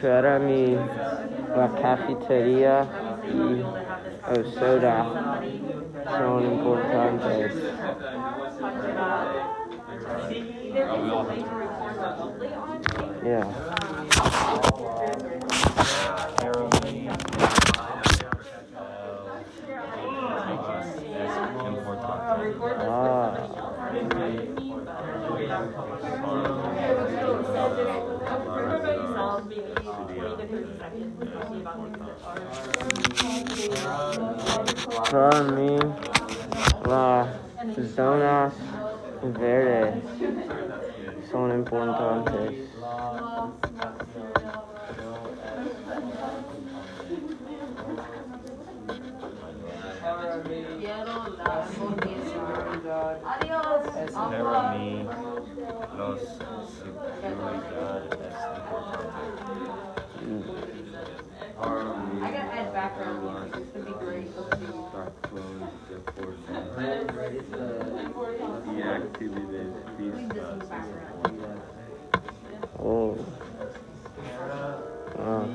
Para mí, la cafetería y el soda son importantes. Yeah. Ah. Para mí, las zonas verdes son importantes. Para mí, los seguridad es importante. I gotta add background music, it's gonna be great. Let's see. Dark clothes, the activities, We peace, can just background. Oh. Ah.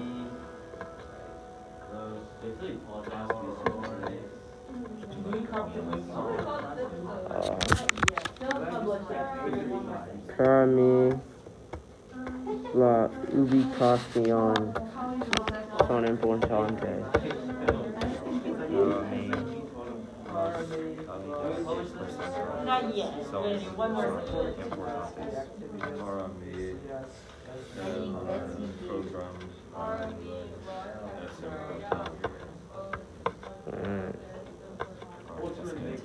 Ah. Mí, la ubicación son importantes. Para mí, Not yet. son One more. importante. Mm.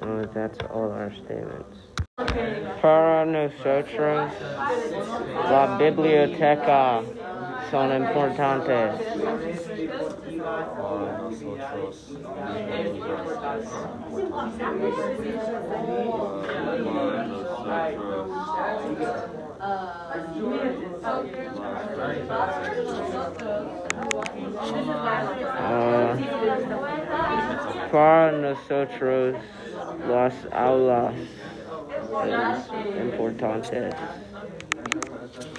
Oh, that's all our statements. Para nosotros, la biblioteca son importantes. Ah, para nosotros, las aulas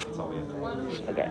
That's all we have. Okay.